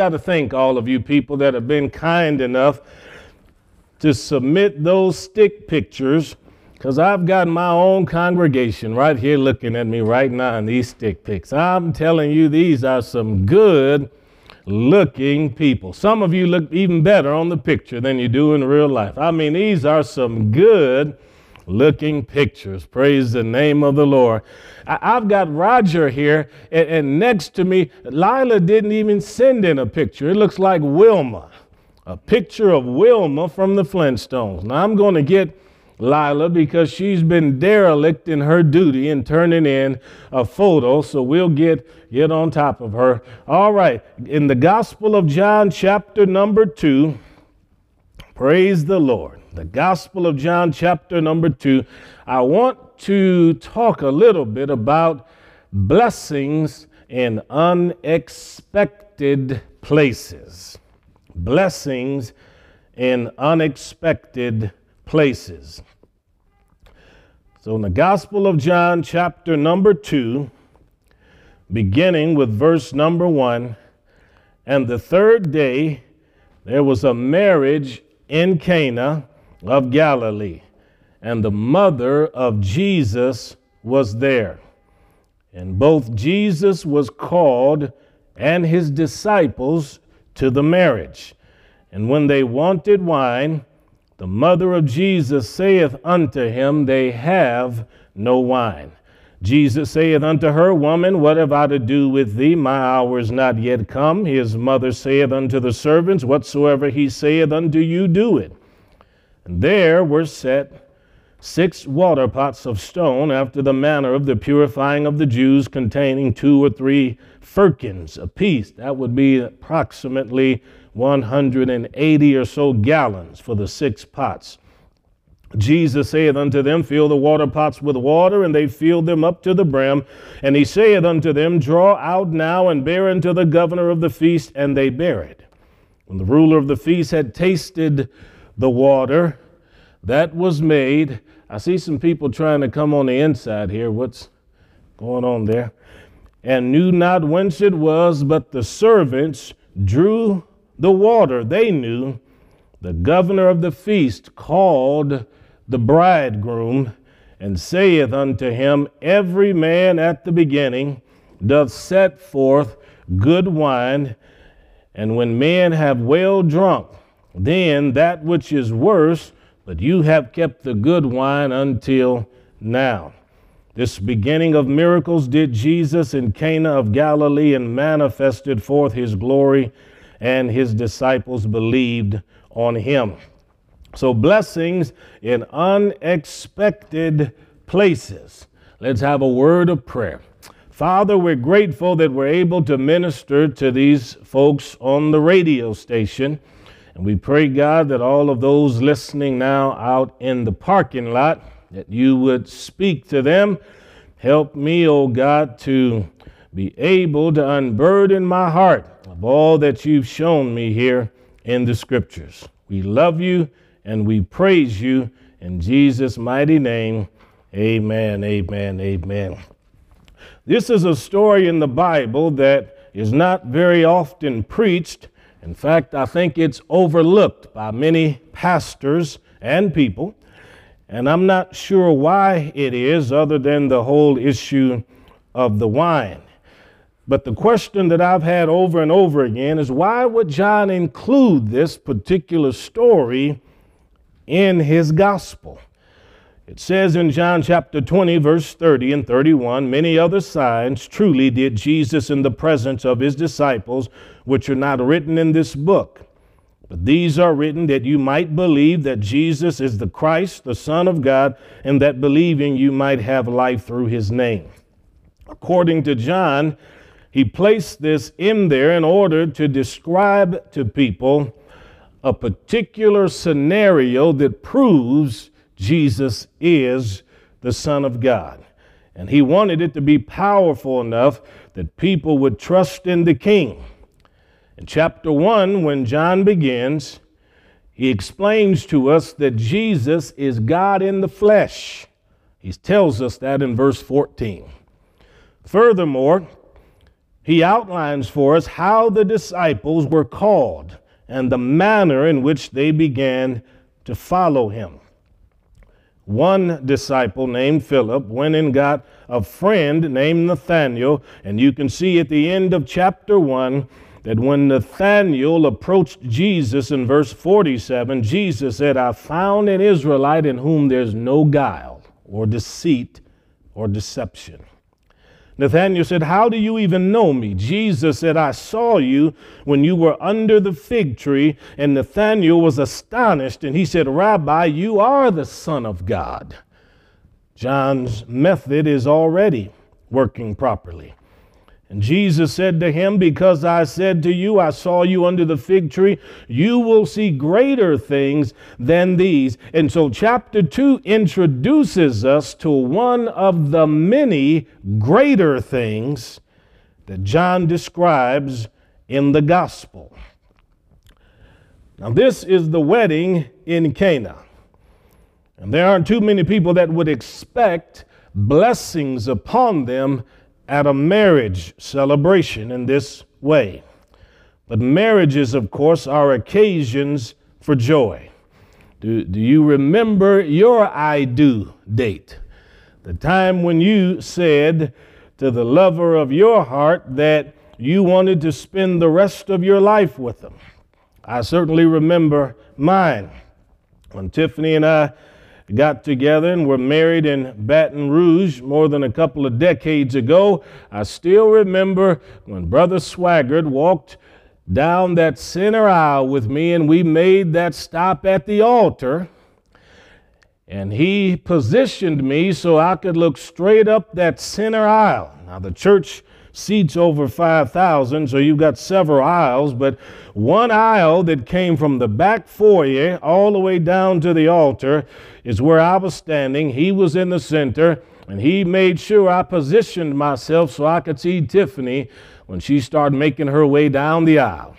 got to thank all of you people that have been kind enough to submit those stick pictures because I've got my own congregation right here looking at me right now in these stick pics. I'm telling you, these are some good looking people. Some of you look even better on the picture than you do in real life. I mean, these are some good looking pictures. Praise the name of the Lord. I, have got Roger here, and, and next to me, Lila didn't even send in a picture. It looks like Wilma, a picture of Wilma from the Flintstones. Now, I'm going to get Lila because she's been derelict in her duty in turning in a photo, so we'll get, get on top of her. All right, in the Gospel of John, chapter number two, praise the Lord. The Gospel of John, chapter number two, I want to talk a little bit about blessings in unexpected places. Blessings in unexpected places. So, in the Gospel of John, chapter number 2, beginning with verse number 1, and the third day there was a marriage in Cana of Galilee, and the mother of Jesus was there. And both Jesus was called and his disciples to the marriage. And when they wanted wine, the mother of Jesus saith unto him, They have no wine. Jesus saith unto her, Woman, what have I to do with thee? My hour is not yet come. His mother saith unto the servants, Whatsoever he saith unto you, do it. And there were set six water pots of stone after the manner of the purifying of the Jews, containing two or three firkins apiece. That would be approximately 180 or so gallons for the six pots. Jesus saith unto them, Fill the water pots with water, and they filled them up to the brim. And he saith unto them, Draw out now and bear unto the governor of the feast, and they bear it. When the ruler of the feast had tasted the water that was made, I see some people trying to come on the inside here. What's going on there? And knew not whence it was, but the servants drew the water, they knew, the governor of the feast called the bridegroom and saith unto him, Every man at the beginning doth set forth good wine, and when men have well drunk, then that which is worse, but you have kept the good wine until now. This beginning of miracles did Jesus in Cana of Galilee and manifested forth his glory and his disciples believed on him. So, blessings in unexpected places. Let's have a word of prayer. Father, we're grateful that we're able to minister to these folks on the radio station. And we pray, God, that all of those listening now out in the parking lot, that you would speak to them. Help me, oh God, to be able to unburden my heart of all that you've shown me here in the scriptures. We love you and we praise you in Jesus' mighty name. Amen, amen, amen. This is a story in the Bible that is not very often preached. In fact, I think it's overlooked by many pastors and people. And I'm not sure why it is, other than the whole issue of the wine. But the question that I've had over and over again is why would John include this particular story in his gospel? It says in John chapter 20, verse 30 and 31 Many other signs truly did Jesus in the presence of his disciples, which are not written in this book. But these are written that you might believe that Jesus is the Christ, the Son of God, and that believing you might have life through his name. According to John, he placed this in there in order to describe to people a particular scenario that proves Jesus is the Son of God. And he wanted it to be powerful enough that people would trust in the King. In chapter 1, when John begins, he explains to us that Jesus is God in the flesh. He tells us that in verse 14. Furthermore, he outlines for us how the disciples were called and the manner in which they began to follow him. One disciple named Philip went and got a friend named Nathanael, and you can see at the end of chapter 1 that when Nathanael approached Jesus in verse 47, Jesus said, I found an Israelite in whom there's no guile or deceit or deception. Nathanael said, How do you even know me? Jesus said, I saw you when you were under the fig tree. And Nathanael was astonished and he said, Rabbi, you are the Son of God. John's method is already working properly. And Jesus said to him, Because I said to you, I saw you under the fig tree, you will see greater things than these. And so, chapter 2 introduces us to one of the many greater things that John describes in the gospel. Now, this is the wedding in Cana. And there aren't too many people that would expect blessings upon them at a marriage celebration in this way. But marriages, of course, are occasions for joy. Do, do you remember your I do date? The time when you said to the lover of your heart that you wanted to spend the rest of your life with them. I certainly remember mine. When Tiffany and I got together and were married in Baton Rouge more than a couple of decades ago, I still remember when Brother Swaggart walked down that center aisle with me and we made that stop at the altar. And he positioned me so I could look straight up that center aisle. Now, the church seats over 5,000, so you've got several aisles, but one aisle that came from the back foyer all the way down to the altar is where I was standing. He was in the center, and he made sure I positioned myself so I could see Tiffany when she started making her way down the aisle.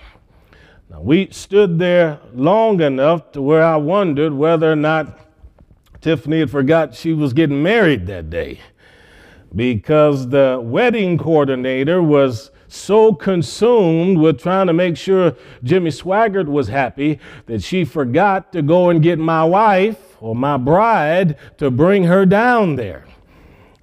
Now, we stood there long enough to where I wondered whether or not Tiffany had forgot she was getting married that day because the wedding coordinator was so consumed with trying to make sure Jimmy Swaggart was happy that she forgot to go and get my wife or my bride to bring her down there.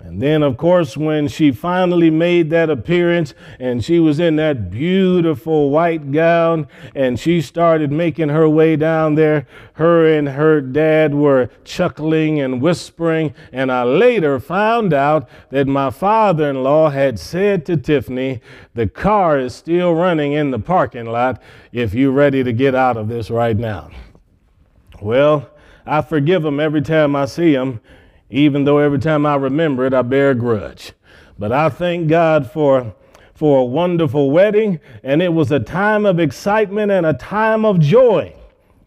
And then, of course, when she finally made that appearance and she was in that beautiful white gown and she started making her way down there, her and her dad were chuckling and whispering. And I later found out that my father in law had said to Tiffany, The car is still running in the parking lot if you're ready to get out of this right now. Well, I forgive him every time I see him even though every time I remember it, I bear a grudge. But I thank God for, for a wonderful wedding, and it was a time of excitement and a time of joy.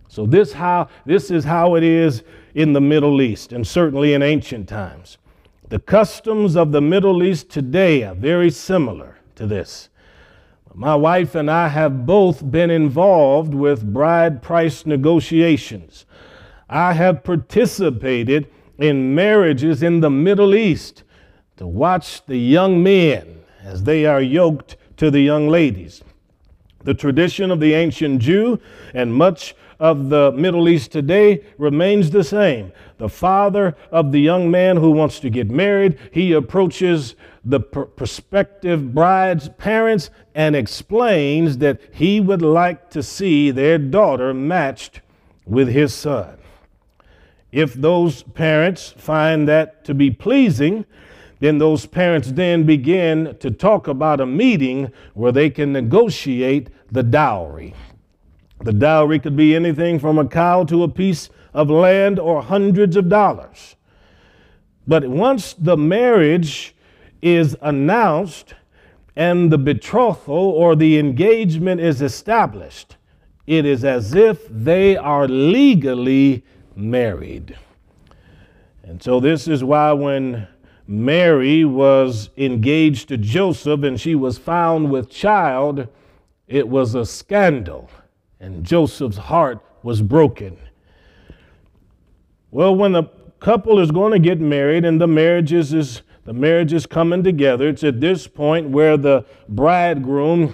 So this how this is how it is in the Middle East, and certainly in ancient times. The customs of the Middle East today are very similar to this. My wife and I have both been involved with bride price negotiations. I have participated in marriages in the Middle East to watch the young men as they are yoked to the young ladies. The tradition of the ancient Jew and much of the Middle East today remains the same. The father of the young man who wants to get married, he approaches the pr- prospective bride's parents and explains that he would like to see their daughter matched with his son. If those parents find that to be pleasing, then those parents then begin to talk about a meeting where they can negotiate the dowry. The dowry could be anything from a cow to a piece of land or hundreds of dollars. But once the marriage is announced and the betrothal or the engagement is established, it is as if they are legally married. And so, this is why when Mary was engaged to Joseph and she was found with child, it was a scandal, and Joseph's heart was broken. Well, when the couple is going to get married and the marriage is, is the marriage is coming together. It's at this point where the bridegroom,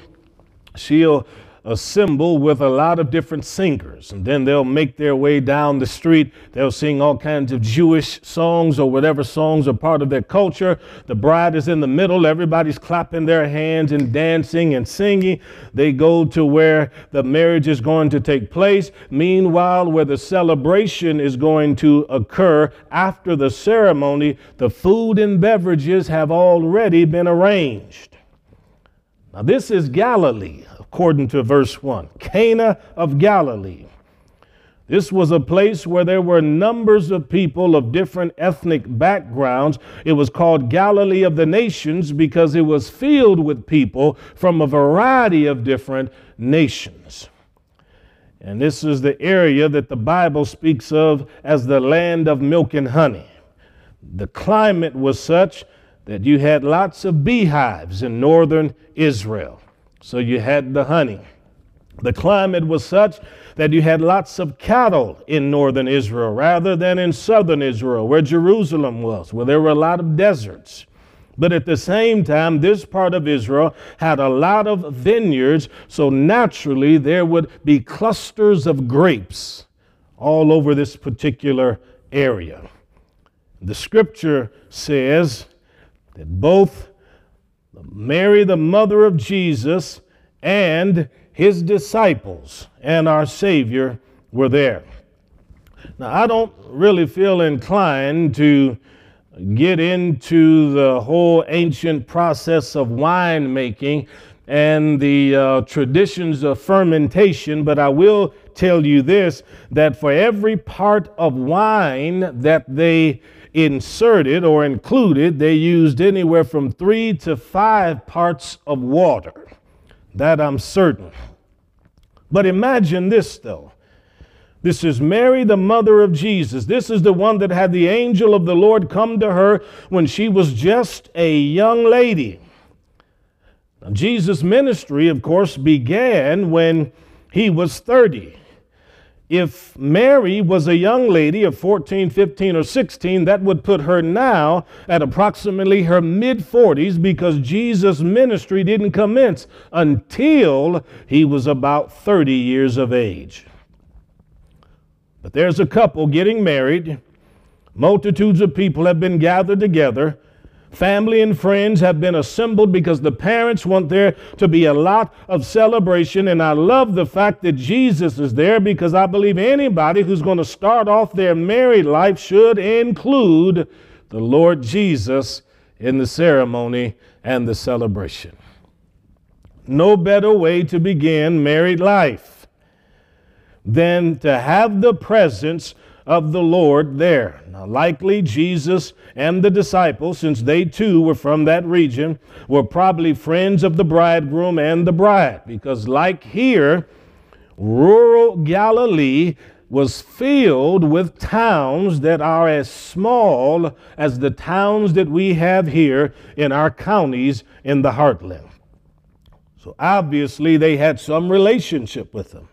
she'll assemble with a lot of different singers. And then they'll make their way down the street. They'll sing all kinds of Jewish songs or whatever songs are part of their culture. The bride is in the middle. Everybody's clapping their hands and dancing and singing. They go to where the marriage is going to take place. Meanwhile, where the celebration is going to occur after the ceremony, the food and beverages have already been arranged. Now, this is Galilee according to verse 1. Cana of Galilee. This was a place where there were numbers of people of different ethnic backgrounds. It was called Galilee of the Nations because it was filled with people from a variety of different nations. And this is the area that the Bible speaks of as the land of milk and honey. The climate was such that you had lots of beehives in northern Israel. So you had the honey. The climate was such that you had lots of cattle in northern Israel rather than in southern Israel, where Jerusalem was, where there were a lot of deserts. But at the same time, this part of Israel had a lot of vineyards, so naturally there would be clusters of grapes all over this particular area. The scripture says that both Mary, the mother of Jesus, and his disciples and our Savior were there. Now, I don't really feel inclined to get into the whole ancient process of winemaking and the uh, traditions of fermentation, but I will tell you this that for every part of wine that they inserted or included, they used anywhere from three to five parts of water. That I'm certain. But imagine this, though. This is Mary, the mother of Jesus. This is the one that had the angel of the Lord come to her when she was just a young lady. Now, Jesus' ministry, of course, began when he was 30. If Mary was a young lady of 14, 15, or 16, that would put her now at approximately her mid 40s because Jesus' ministry didn't commence until he was about 30 years of age. But there's a couple getting married. Multitudes of people have been gathered together. Family and friends have been assembled because the parents want there to be a lot of celebration. And I love the fact that Jesus is there because I believe anybody who's going to start off their married life should include the Lord Jesus in the ceremony and the celebration. No better way to begin married life than to have the presence of the Lord there. Now, likely Jesus and the disciples, since they too were from that region, were probably friends of the bridegroom and the bride, because, like here, rural Galilee was filled with towns that are as small as the towns that we have here in our counties in the heartland. So obviously, they had some relationship with them.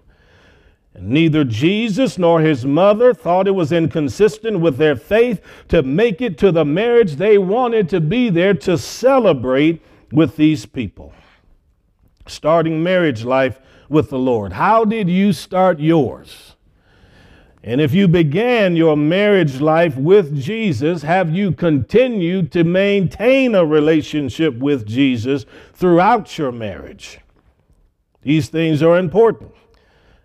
Neither Jesus nor his mother thought it was inconsistent with their faith to make it to the marriage they wanted to be there to celebrate with these people. Starting marriage life with the Lord. How did you start yours? And if you began your marriage life with Jesus, have you continued to maintain a relationship with Jesus throughout your marriage? These things are important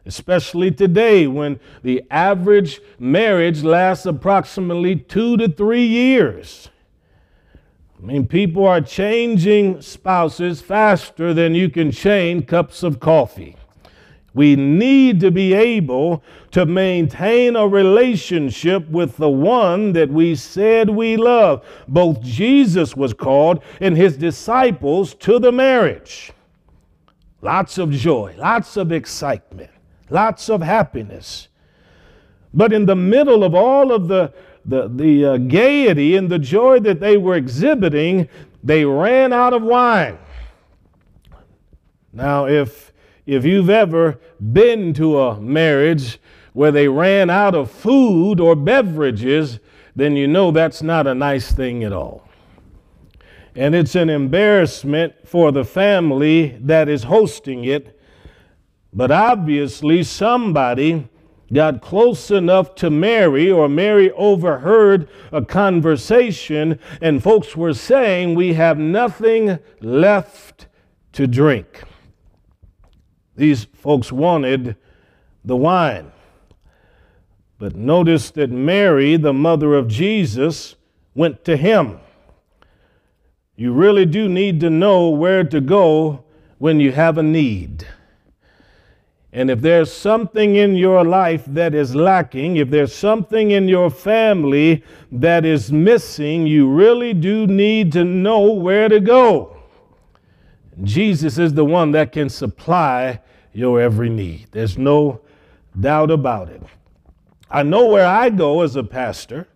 especially today when the average marriage lasts approximately two to three years. I mean, people are changing spouses faster than you can change cups of coffee. We need to be able to maintain a relationship with the one that we said we love. Both Jesus was called and his disciples to the marriage. Lots of joy, lots of excitement lots of happiness. But in the middle of all of the, the, the uh, gaiety and the joy that they were exhibiting, they ran out of wine. Now, if, if you've ever been to a marriage where they ran out of food or beverages, then you know that's not a nice thing at all. and it's an embarrassment for the family that is hosting it. But obviously, somebody got close enough to Mary, or Mary overheard a conversation, and folks were saying, We have nothing left to drink. These folks wanted the wine. But notice that Mary, the mother of Jesus, went to him. You really do need to know where to go when you have a need. And if there's something in your life that is lacking, if there's something in your family that is missing, you really do need to know where to go. Jesus is the one that can supply your every need. There's no doubt about it. I know where I go as a pastor.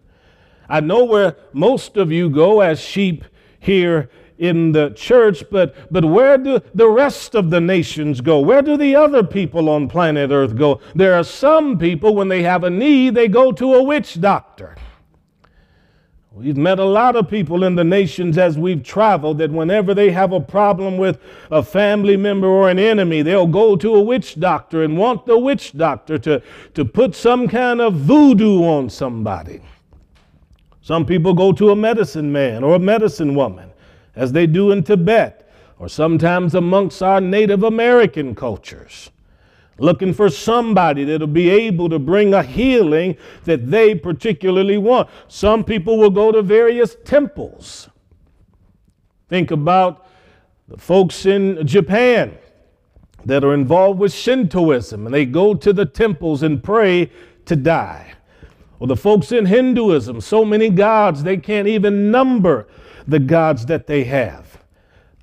I know where most of you go as sheep here in the church, but, but where do the rest of the nations go? Where do the other people on planet Earth go? There are some people, when they have a need, they go to a witch doctor. We've met a lot of people in the nations as we've traveled that whenever they have a problem with a family member or an enemy, they'll go to a witch doctor and want the witch doctor to, to put some kind of voodoo on somebody. Some people go to a medicine man or a medicine woman, as they do in Tibet, or sometimes amongst our Native American cultures looking for somebody that'll be able to bring a healing that they particularly want. Some people will go to various temples. Think about the folks in Japan that are involved with Shintoism and they go to the temples and pray to die. Or the folks in Hinduism, so many gods they can't even number the gods that they have.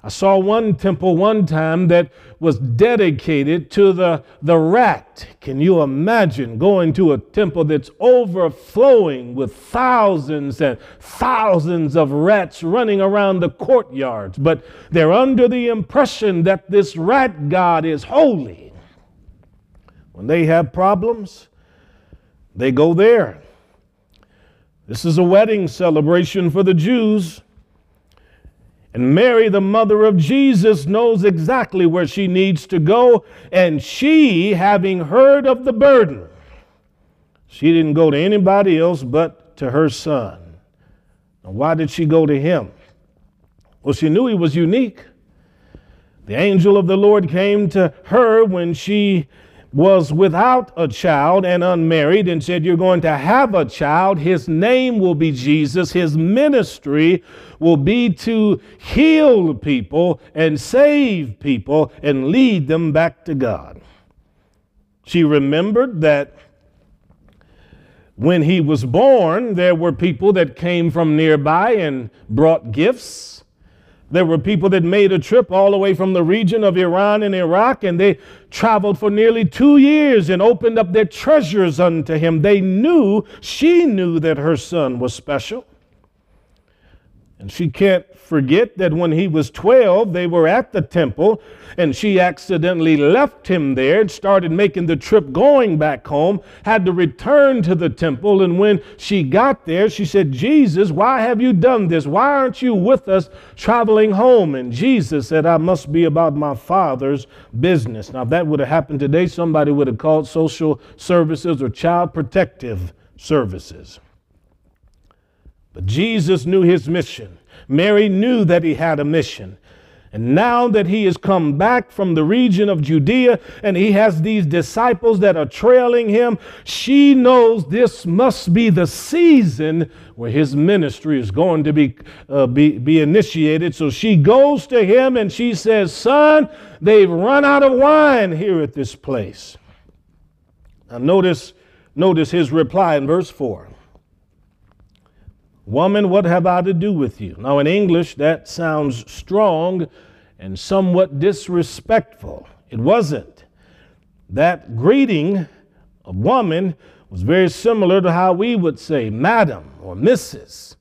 I saw one temple one time that was dedicated to the, the rat. Can you imagine going to a temple that's overflowing with thousands and thousands of rats running around the courtyards? But they're under the impression that this rat god is holy. When they have problems, they go there. This is a wedding celebration for the Jews. And Mary, the mother of Jesus, knows exactly where she needs to go. And she, having heard of the burden, she didn't go to anybody else but to her son. Now, why did she go to him? Well, she knew he was unique. The angel of the Lord came to her when she was without a child and unmarried and said, You're going to have a child. His name will be Jesus. His ministry will be to heal people and save people and lead them back to God. She remembered that when he was born, there were people that came from nearby and brought gifts there were people that made a trip all the way from the region of Iran and Iraq, and they traveled for nearly two years and opened up their treasures unto him. They knew, she knew that her son was special. And she can't forget that when he was 12, they were at the temple and she accidentally left him there and started making the trip going back home, had to return to the temple. And when she got there, she said, Jesus, why have you done this? Why aren't you with us traveling home? And Jesus said, I must be about my father's business. Now, if that would have happened today, somebody would have called social services or child protective services. But Jesus knew his mission. Mary knew that he had a mission. And now that he has come back from the region of Judea and he has these disciples that are trailing him, she knows this must be the season where his ministry is going to be, uh, be, be initiated. So she goes to him and she says, Son, they've run out of wine here at this place. Now notice, notice his reply in verse 4. Woman, what have I to do with you? Now, in English, that sounds strong and somewhat disrespectful. It wasn't. That greeting of woman was very similar to how we would say madam or Mrs.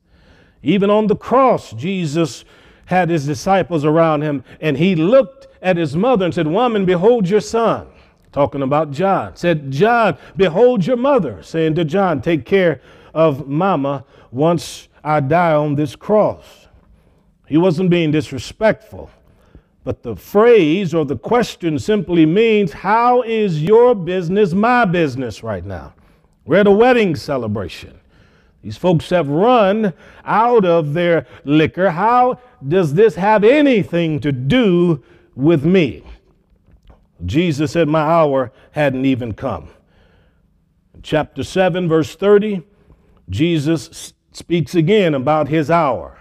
Even on the cross, Jesus had his disciples around him and he looked at his mother and said, Woman, behold your son. Talking about John. Said, John, behold your mother. Saying to John, Take care of mama once I die on this cross. He wasn't being disrespectful. But the phrase or the question simply means, How is your business my business right now? We're at a wedding celebration. These folks have run out of their liquor. How does this have anything to do with me? Jesus said, My hour hadn't even come. In chapter 7, verse 30, Jesus speaks again about his hour.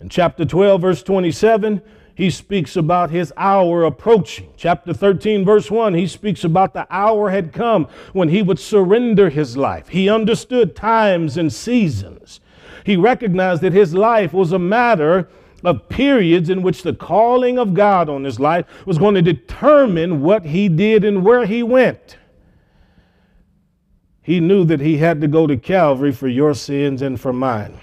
In chapter 12, verse 27, he speaks about his hour approaching. Chapter 13, verse 1, he speaks about the hour had come when he would surrender his life. He understood times and seasons. He recognized that his life was a matter of periods in which the calling of God on his life was going to determine what he did and where he went. He knew that he had to go to Calvary for your sins and for mine.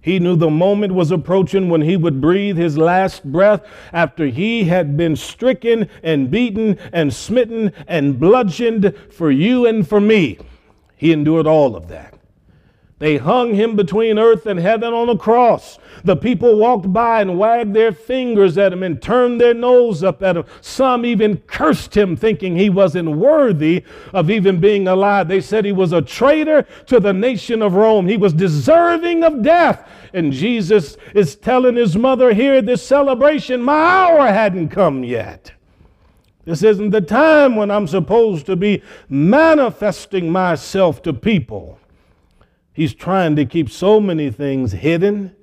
He knew the moment was approaching when he would breathe his last breath after he had been stricken and beaten and smitten and bludgeoned for you and for me. He endured all of that. They hung him between earth and heaven on a cross. The people walked by and wagged their fingers at him and turned their nose up at him. Some even cursed him, thinking he wasn't worthy of even being alive. They said he was a traitor to the nation of Rome. He was deserving of death. And Jesus is telling his mother here, at this celebration, my hour hadn't come yet. This isn't the time when I'm supposed to be manifesting myself to people. He's trying to keep so many things hidden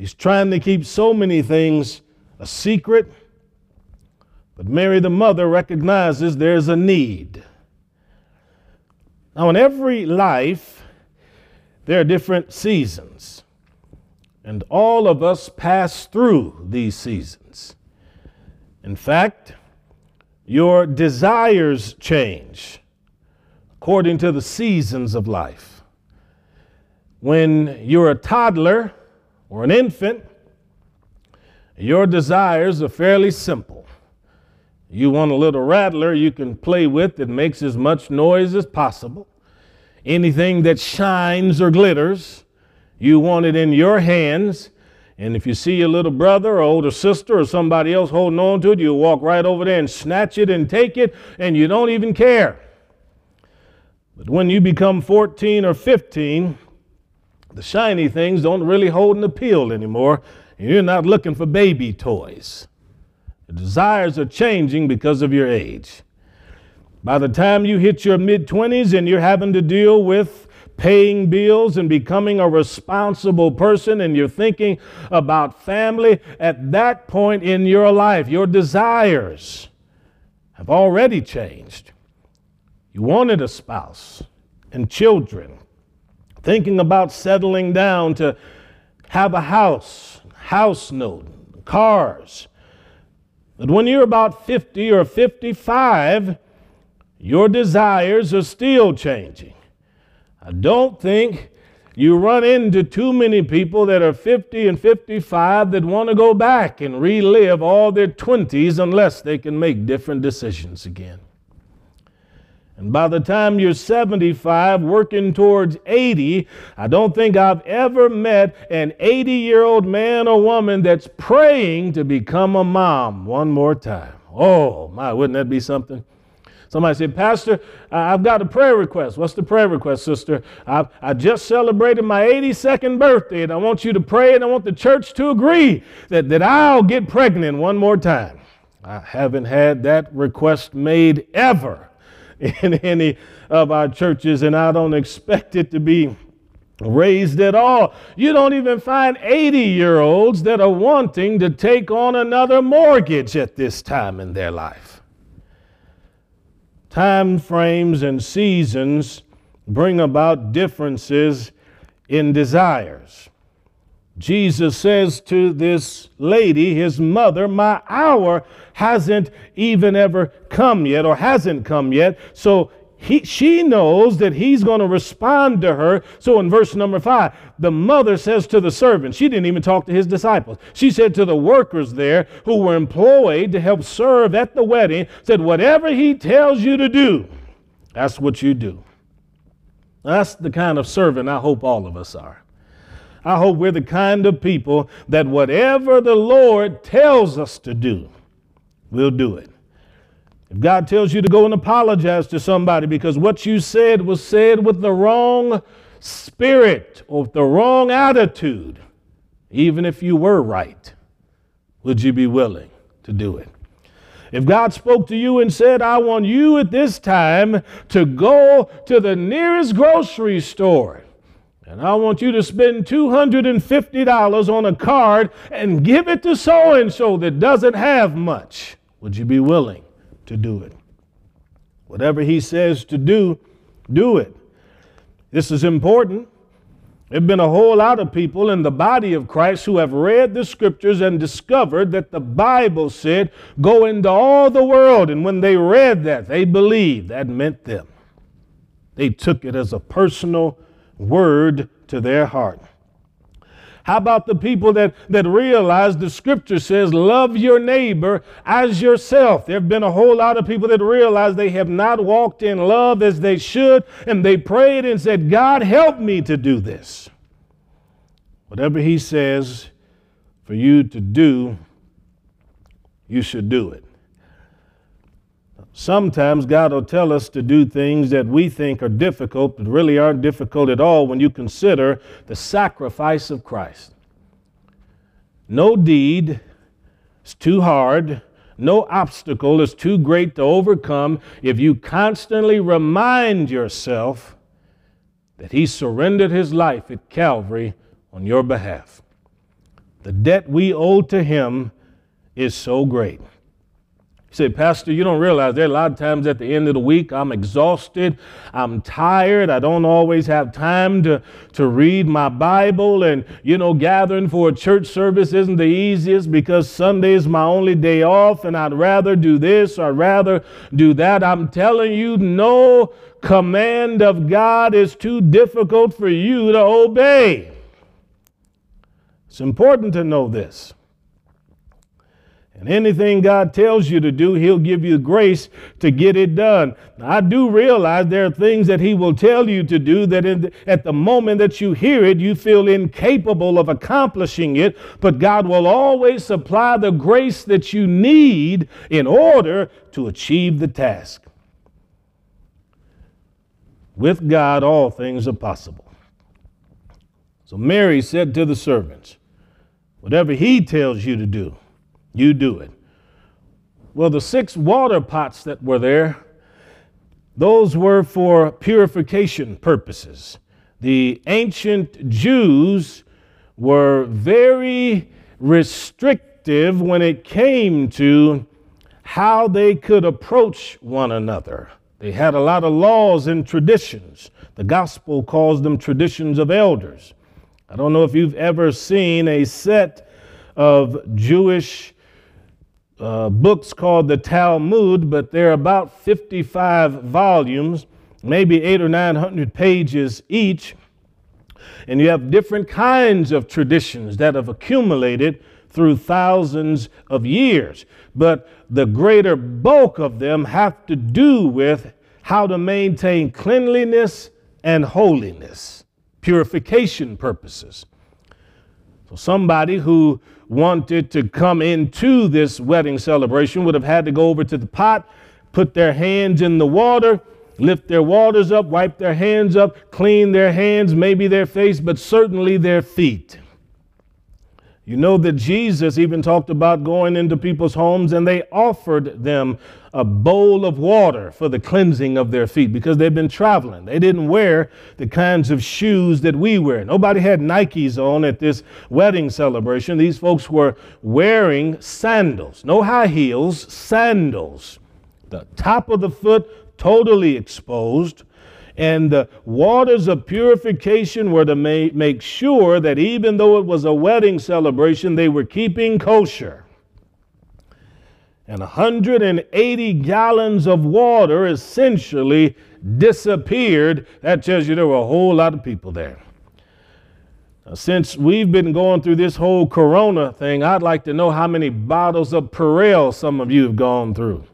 He's trying to keep so many things a secret. But Mary, the mother, recognizes there's a need. Now, in every life, there are different seasons. And all of us pass through these seasons. In fact, your desires change according to the seasons of life. When you're a toddler, or an infant, your desires are fairly simple. You want a little rattler you can play with that makes as much noise as possible. Anything that shines or glitters, you want it in your hands. And if you see your little brother or older sister or somebody else holding on to it, you walk right over there and snatch it and take it, and you don't even care. But when you become 14 or 15, the shiny things don't really hold an appeal anymore. You're not looking for baby toys. The desires are changing because of your age. By the time you hit your mid 20s and you're having to deal with paying bills and becoming a responsible person and you're thinking about family, at that point in your life, your desires have already changed. You wanted a spouse and children thinking about settling down to have a house, house note, cars. But when you're about 50 or 55, your desires are still changing. I don't think you run into too many people that are 50 and 55 that want to go back and relive all their 20s unless they can make different decisions again. And by the time you're 75, working towards 80, I don't think I've ever met an 80 year old man or woman that's praying to become a mom one more time. Oh, my, wouldn't that be something? Somebody said, Pastor, I've got a prayer request. What's the prayer request, sister? I, I just celebrated my 82nd birthday, and I want you to pray, and I want the church to agree that, that I'll get pregnant one more time. I haven't had that request made ever in any of our churches, and I don't expect it to be raised at all. You don't even find 80 year olds that are wanting to take on another mortgage at this time in their life. Time frames and seasons bring about differences in desires. Jesus says to this lady, his mother, My hour hasn't even ever come yet or hasn't come yet. So he, she knows that he's going to respond to her. So in verse number five, the mother says to the servant, she didn't even talk to his disciples. She said to the workers there who were employed to help serve at the wedding, said, Whatever he tells you to do, that's what you do. That's the kind of servant I hope all of us are. I hope we're the kind of people that whatever the Lord tells us to do, we'll do it. If God tells you to go and apologize to somebody because what you said was said with the wrong spirit or the wrong attitude, even if you were right, would you be willing to do it? If God spoke to you and said, I want you at this time to go to the nearest grocery store and I want you to spend $250 on a card and give it to so and so that doesn't have much, would you be willing to do it? Whatever He says to do, do it. This is important. There have been a whole lot of people in the body of Christ who have read the scriptures and discovered that the Bible said, go into all the world. And when they read that, they believed that meant them. They took it as a personal word to their heart. How about the people that, that realize the scripture says, love your neighbor as yourself? There have been a whole lot of people that realize they have not walked in love as they should, and they prayed and said, God, help me to do this. Whatever He says for you to do, you should do it. Sometimes God will tell us to do things that we think are difficult, but really aren't difficult at all when you consider the sacrifice of Christ. No deed is too hard, no obstacle is too great to overcome if you constantly remind yourself that He surrendered His life at Calvary on your behalf. The debt we owe to Him is so great. Say, Pastor, you don't realize there are a lot of times at the end of the week I'm exhausted, I'm tired, I don't always have time to, to read my Bible, and you know, gathering for a church service isn't the easiest because Sunday is my only day off, and I'd rather do this or I'd rather do that. I'm telling you, no command of God is too difficult for you to obey. It's important to know this. And anything God tells you to do, He'll give you grace to get it done. Now, I do realize there are things that He will tell you to do that the, at the moment that you hear it, you feel incapable of accomplishing it, but God will always supply the grace that you need in order to achieve the task. With God, all things are possible. So Mary said to the servants, Whatever He tells you to do, you do it. Well, the six water pots that were there, those were for purification purposes. The ancient Jews were very restrictive when it came to how they could approach one another. They had a lot of laws and traditions. The gospel calls them traditions of elders. I don't know if you've ever seen a set of Jewish uh, books called the Talmud, but they're about 55 volumes, maybe eight or 900 pages each. And you have different kinds of traditions that have accumulated through thousands of years. But the greater bulk of them have to do with how to maintain cleanliness and holiness, purification purposes. So somebody who wanted to come into this wedding celebration would have had to go over to the pot, put their hands in the water, lift their waters up, wipe their hands up, clean their hands, maybe their face, but certainly their feet. You know that Jesus even talked about going into people's homes and they offered them a bowl of water for the cleansing of their feet because they've been traveling. They didn't wear the kinds of shoes that we wear. Nobody had Nikes on at this wedding celebration. These folks were wearing sandals, no high heels, sandals. The top of the foot totally exposed. And the waters of purification were to make sure that even though it was a wedding celebration, they were keeping kosher and 180 gallons of water essentially disappeared. That tells you there were a whole lot of people there. Now, since we've been going through this whole corona thing, I'd like to know how many bottles of Purell some of you have gone through.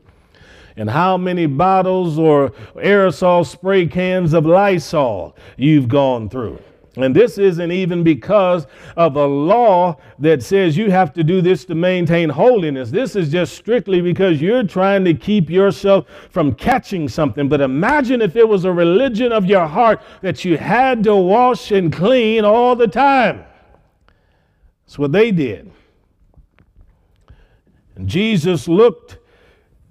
And how many bottles or aerosol spray cans of Lysol you've gone through. And this isn't even because of a law that says you have to do this to maintain holiness. This is just strictly because you're trying to keep yourself from catching something. But imagine if it was a religion of your heart that you had to wash and clean all the time. That's what they did. And Jesus looked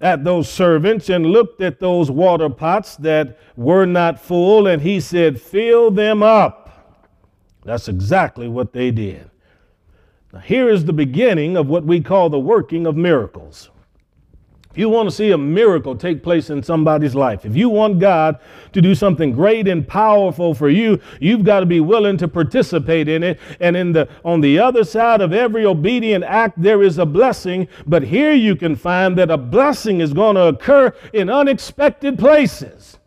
at those servants and looked at those water pots that were not full, and he said, Fill them up. That's exactly what they did. Now, here is the beginning of what we call the working of miracles. You want to see a miracle take place in somebody's life, if you want God to do something great and powerful for you, you've got to be willing to participate in it. And in the on the other side of every obedient act there is a blessing, but here you can find that a blessing is going to occur in unexpected places.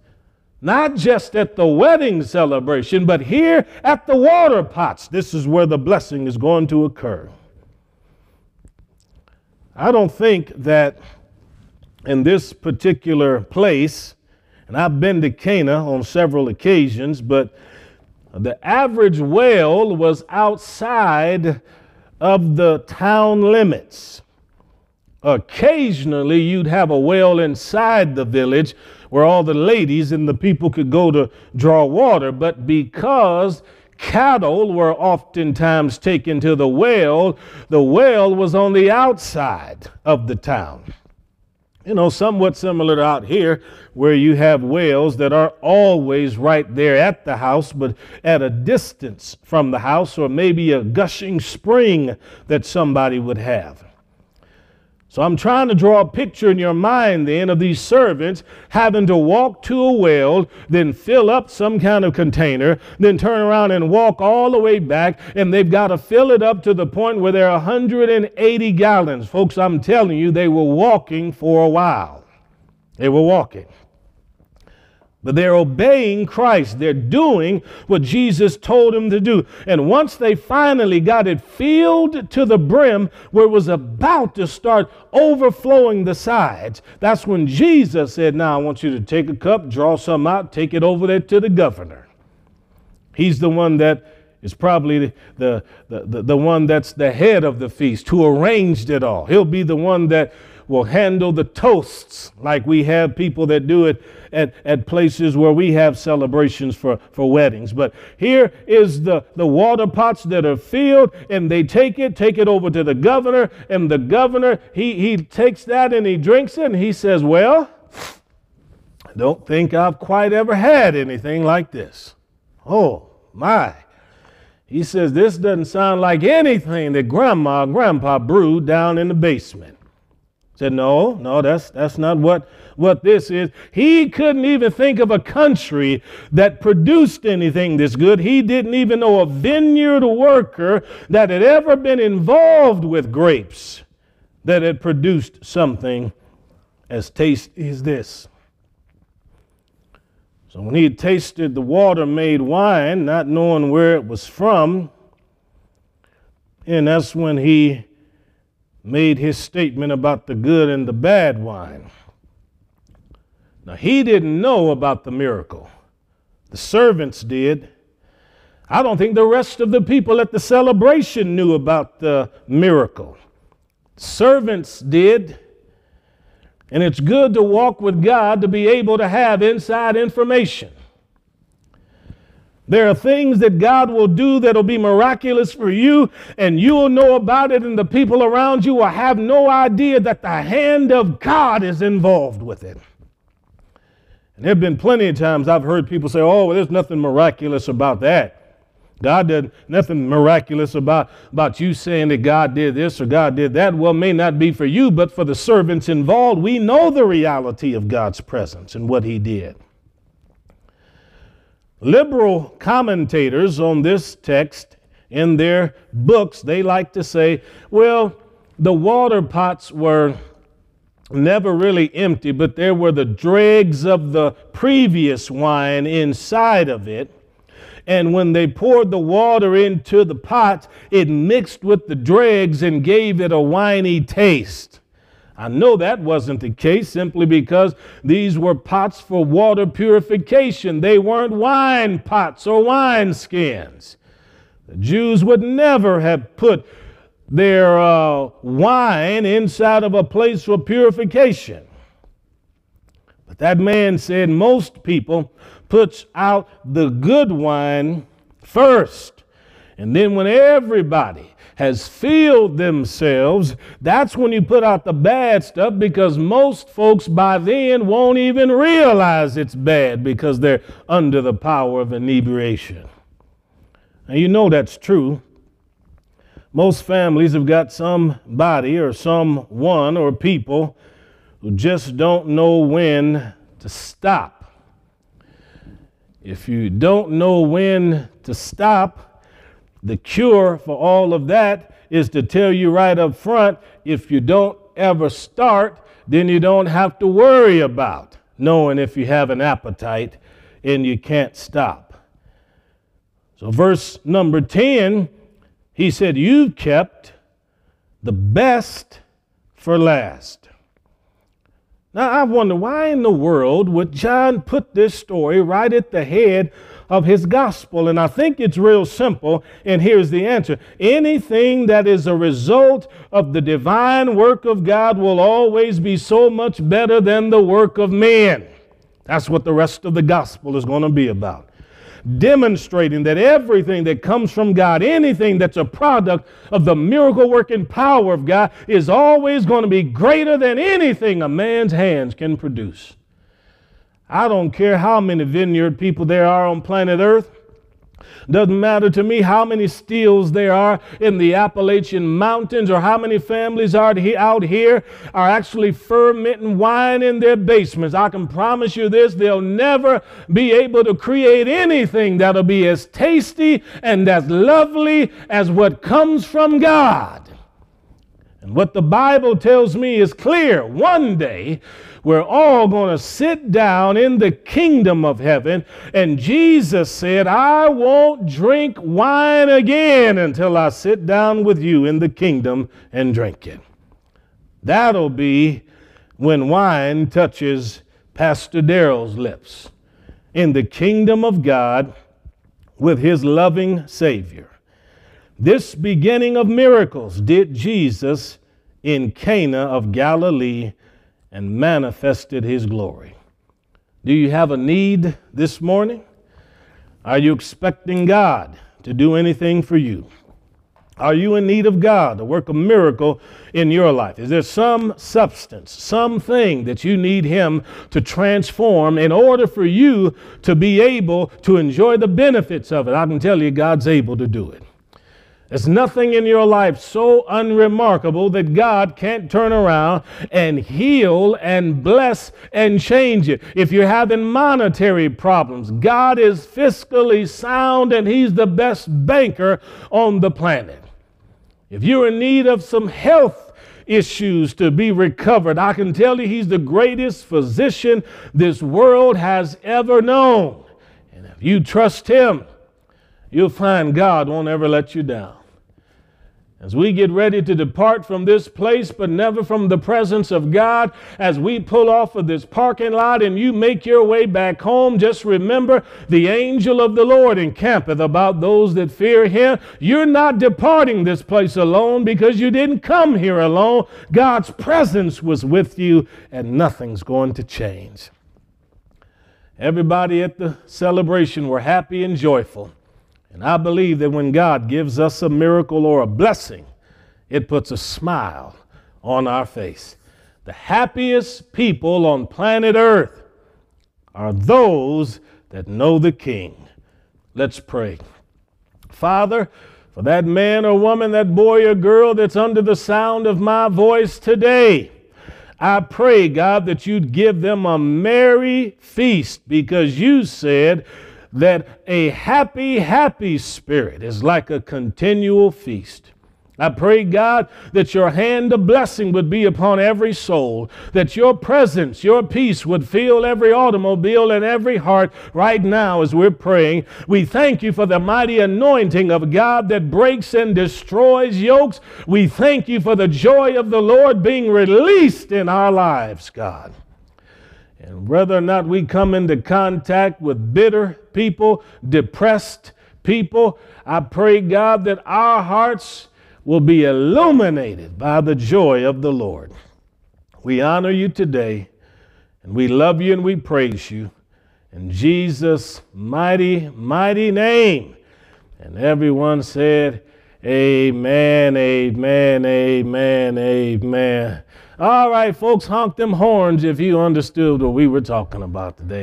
Not just at the wedding celebration, but here at the water pots. This is where the blessing is going to occur. I don't think that in this particular place, and I've been to Cana on several occasions, but the average well was outside of the town limits. Occasionally, you'd have a well inside the village where all the ladies and the people could go to draw water. But because cattle were oftentimes taken to the well, the well was on the outside of the town. You know, somewhat similar to out here, where you have wells that are always right there at the house, but at a distance from the house, or maybe a gushing spring that somebody would have. So I'm trying to draw a picture in your mind then of these servants having to walk to a well, then fill up some kind of container, then turn around and walk all the way back, and they've got to fill it up to the point where there are 180 gallons. Folks, I'm telling you, they were walking for a while. They were walking. But they're obeying Christ. They're doing what Jesus told them to do. And once they finally got it filled to the brim, where it was about to start overflowing the sides, that's when Jesus said, Now I want you to take a cup, draw some out, take it over there to the governor. He's the one that is probably the, the, the, the one that's the head of the feast, who arranged it all. He'll be the one that will handle the toasts like we have people that do it at, at places where we have celebrations for, for weddings. But here is the, the water pots that are filled, and they take it, take it over to the governor, and the governor, he, he takes that and he drinks it, and he says, Well, I don't think I've quite ever had anything like this. Oh, my. He says, This doesn't sound like anything that grandma and grandpa brewed down in the basement. Said, no, no, that's, that's not what, what this is. He couldn't even think of a country that produced anything this good. He didn't even know a vineyard worker that had ever been involved with grapes that had produced something as tasty as this. So when he had tasted the water made wine, not knowing where it was from, and that's when he made his statement about the good and the bad wine. Now, he didn't know about the miracle, the servants did. I don't think the rest of the people at the celebration knew about the miracle. Servants did. And it's good to walk with God to be able to have inside information. There are things that God will do that'll be miraculous for you, and you will know about it, and the people around you will have no idea that the hand of God is involved with it. And there have been plenty of times I've heard people say, oh, well, there's nothing miraculous about that. God did nothing miraculous about, about you saying that God did this or God did that. Well, may not be for you, but for the servants involved, we know the reality of God's presence and what He did. Liberal commentators on this text in their books, they like to say, well, the water pots were never really empty, but there were the dregs of the previous wine inside of it. And when they poured the water into the pots, it mixed with the dregs and gave it a winey taste. I know that wasn't the case simply because these were pots for water purification. They weren't wine pots or wine skins. The Jews would never have put their uh, wine inside of a place for purification. But that man said most people puts out the good wine first. And then when everybody has filled themselves, that's when you put out the bad stuff because most folks by then won't even realize it's bad because they're under the power of inebriation. And you know that's true. Most families have got somebody or someone or people who just don't know when to stop. If you don't know when to stop, the cure for all of that is to tell you right up front if you don't ever start, then you don't have to worry about knowing if you have an appetite and you can't stop. So, verse number 10, he said, You've kept the best for last. Now, I wonder why in the world would John put this story right at the head of his gospel? And I think it's real simple, and here's the answer anything that is a result of the divine work of God will always be so much better than the work of man. That's what the rest of the gospel is going to be about demonstrating that everything that comes from God, anything that's a product of the miracle working power of God, is always going to be greater than anything a man's hands can produce. I don't care how many vineyard people there are on planet Earth. Doesn't matter to me how many stills there are in the Appalachian Mountains or how many families are out here are actually fermenting wine in their basements. I can promise you this they'll never be able to create anything that'll be as tasty and as lovely as what comes from God. And what the Bible tells me is clear. One day, we're all going to sit down in the kingdom of heaven. And Jesus said, I won't drink wine again until I sit down with you in the kingdom and drink it. That'll be when wine touches Pastor Darrell's lips in the kingdom of God with his loving Savior. This beginning of miracles did Jesus in Cana of Galilee and manifested his glory. Do you have a need this morning? Are you expecting God to do anything for you? Are you in need of God to work a miracle in your life? Is there some substance, something that you need Him to transform in order for you to be able to enjoy the benefits of it? I can tell you, God's able to do it. There's nothing in your life so unremarkable that God can't turn around and heal and bless and change it. If you're having monetary problems, God is fiscally sound and He's the best banker on the planet. If you're in need of some health issues to be recovered, I can tell you He's the greatest physician this world has ever known. And if you trust Him, you'll find God won't ever let you down. As we get ready to depart from this place, but never from the presence of God, as we pull off of this parking lot and you make your way back home, just remember the angel of the Lord encampeth about those that fear him. You're not departing this place alone because you didn't come here alone. God's presence was with you, and nothing's going to change. Everybody at the celebration were happy and joyful. And I believe that when God gives us a miracle or a blessing, it puts a smile on our face. The happiest people on planet Earth are those that know the King. Let's pray. Father, for that man or woman, that boy or girl that's under the sound of my voice today, I pray, God, that you'd give them a merry feast because you said, that a happy, happy spirit is like a continual feast. I pray, God, that your hand of blessing would be upon every soul, that your presence, your peace would fill every automobile and every heart right now as we're praying. We thank you for the mighty anointing of God that breaks and destroys yokes. We thank you for the joy of the Lord being released in our lives, God. And whether or not we come into contact with bitter people, depressed people. I pray, God, that our hearts will be illuminated by the joy of the Lord. We honor you today, and we love you and we praise you. In Jesus' mighty, mighty name. And everyone said, Amen, amen, amen, amen. All right, folks, honk them horns if you understood what we were talking about today.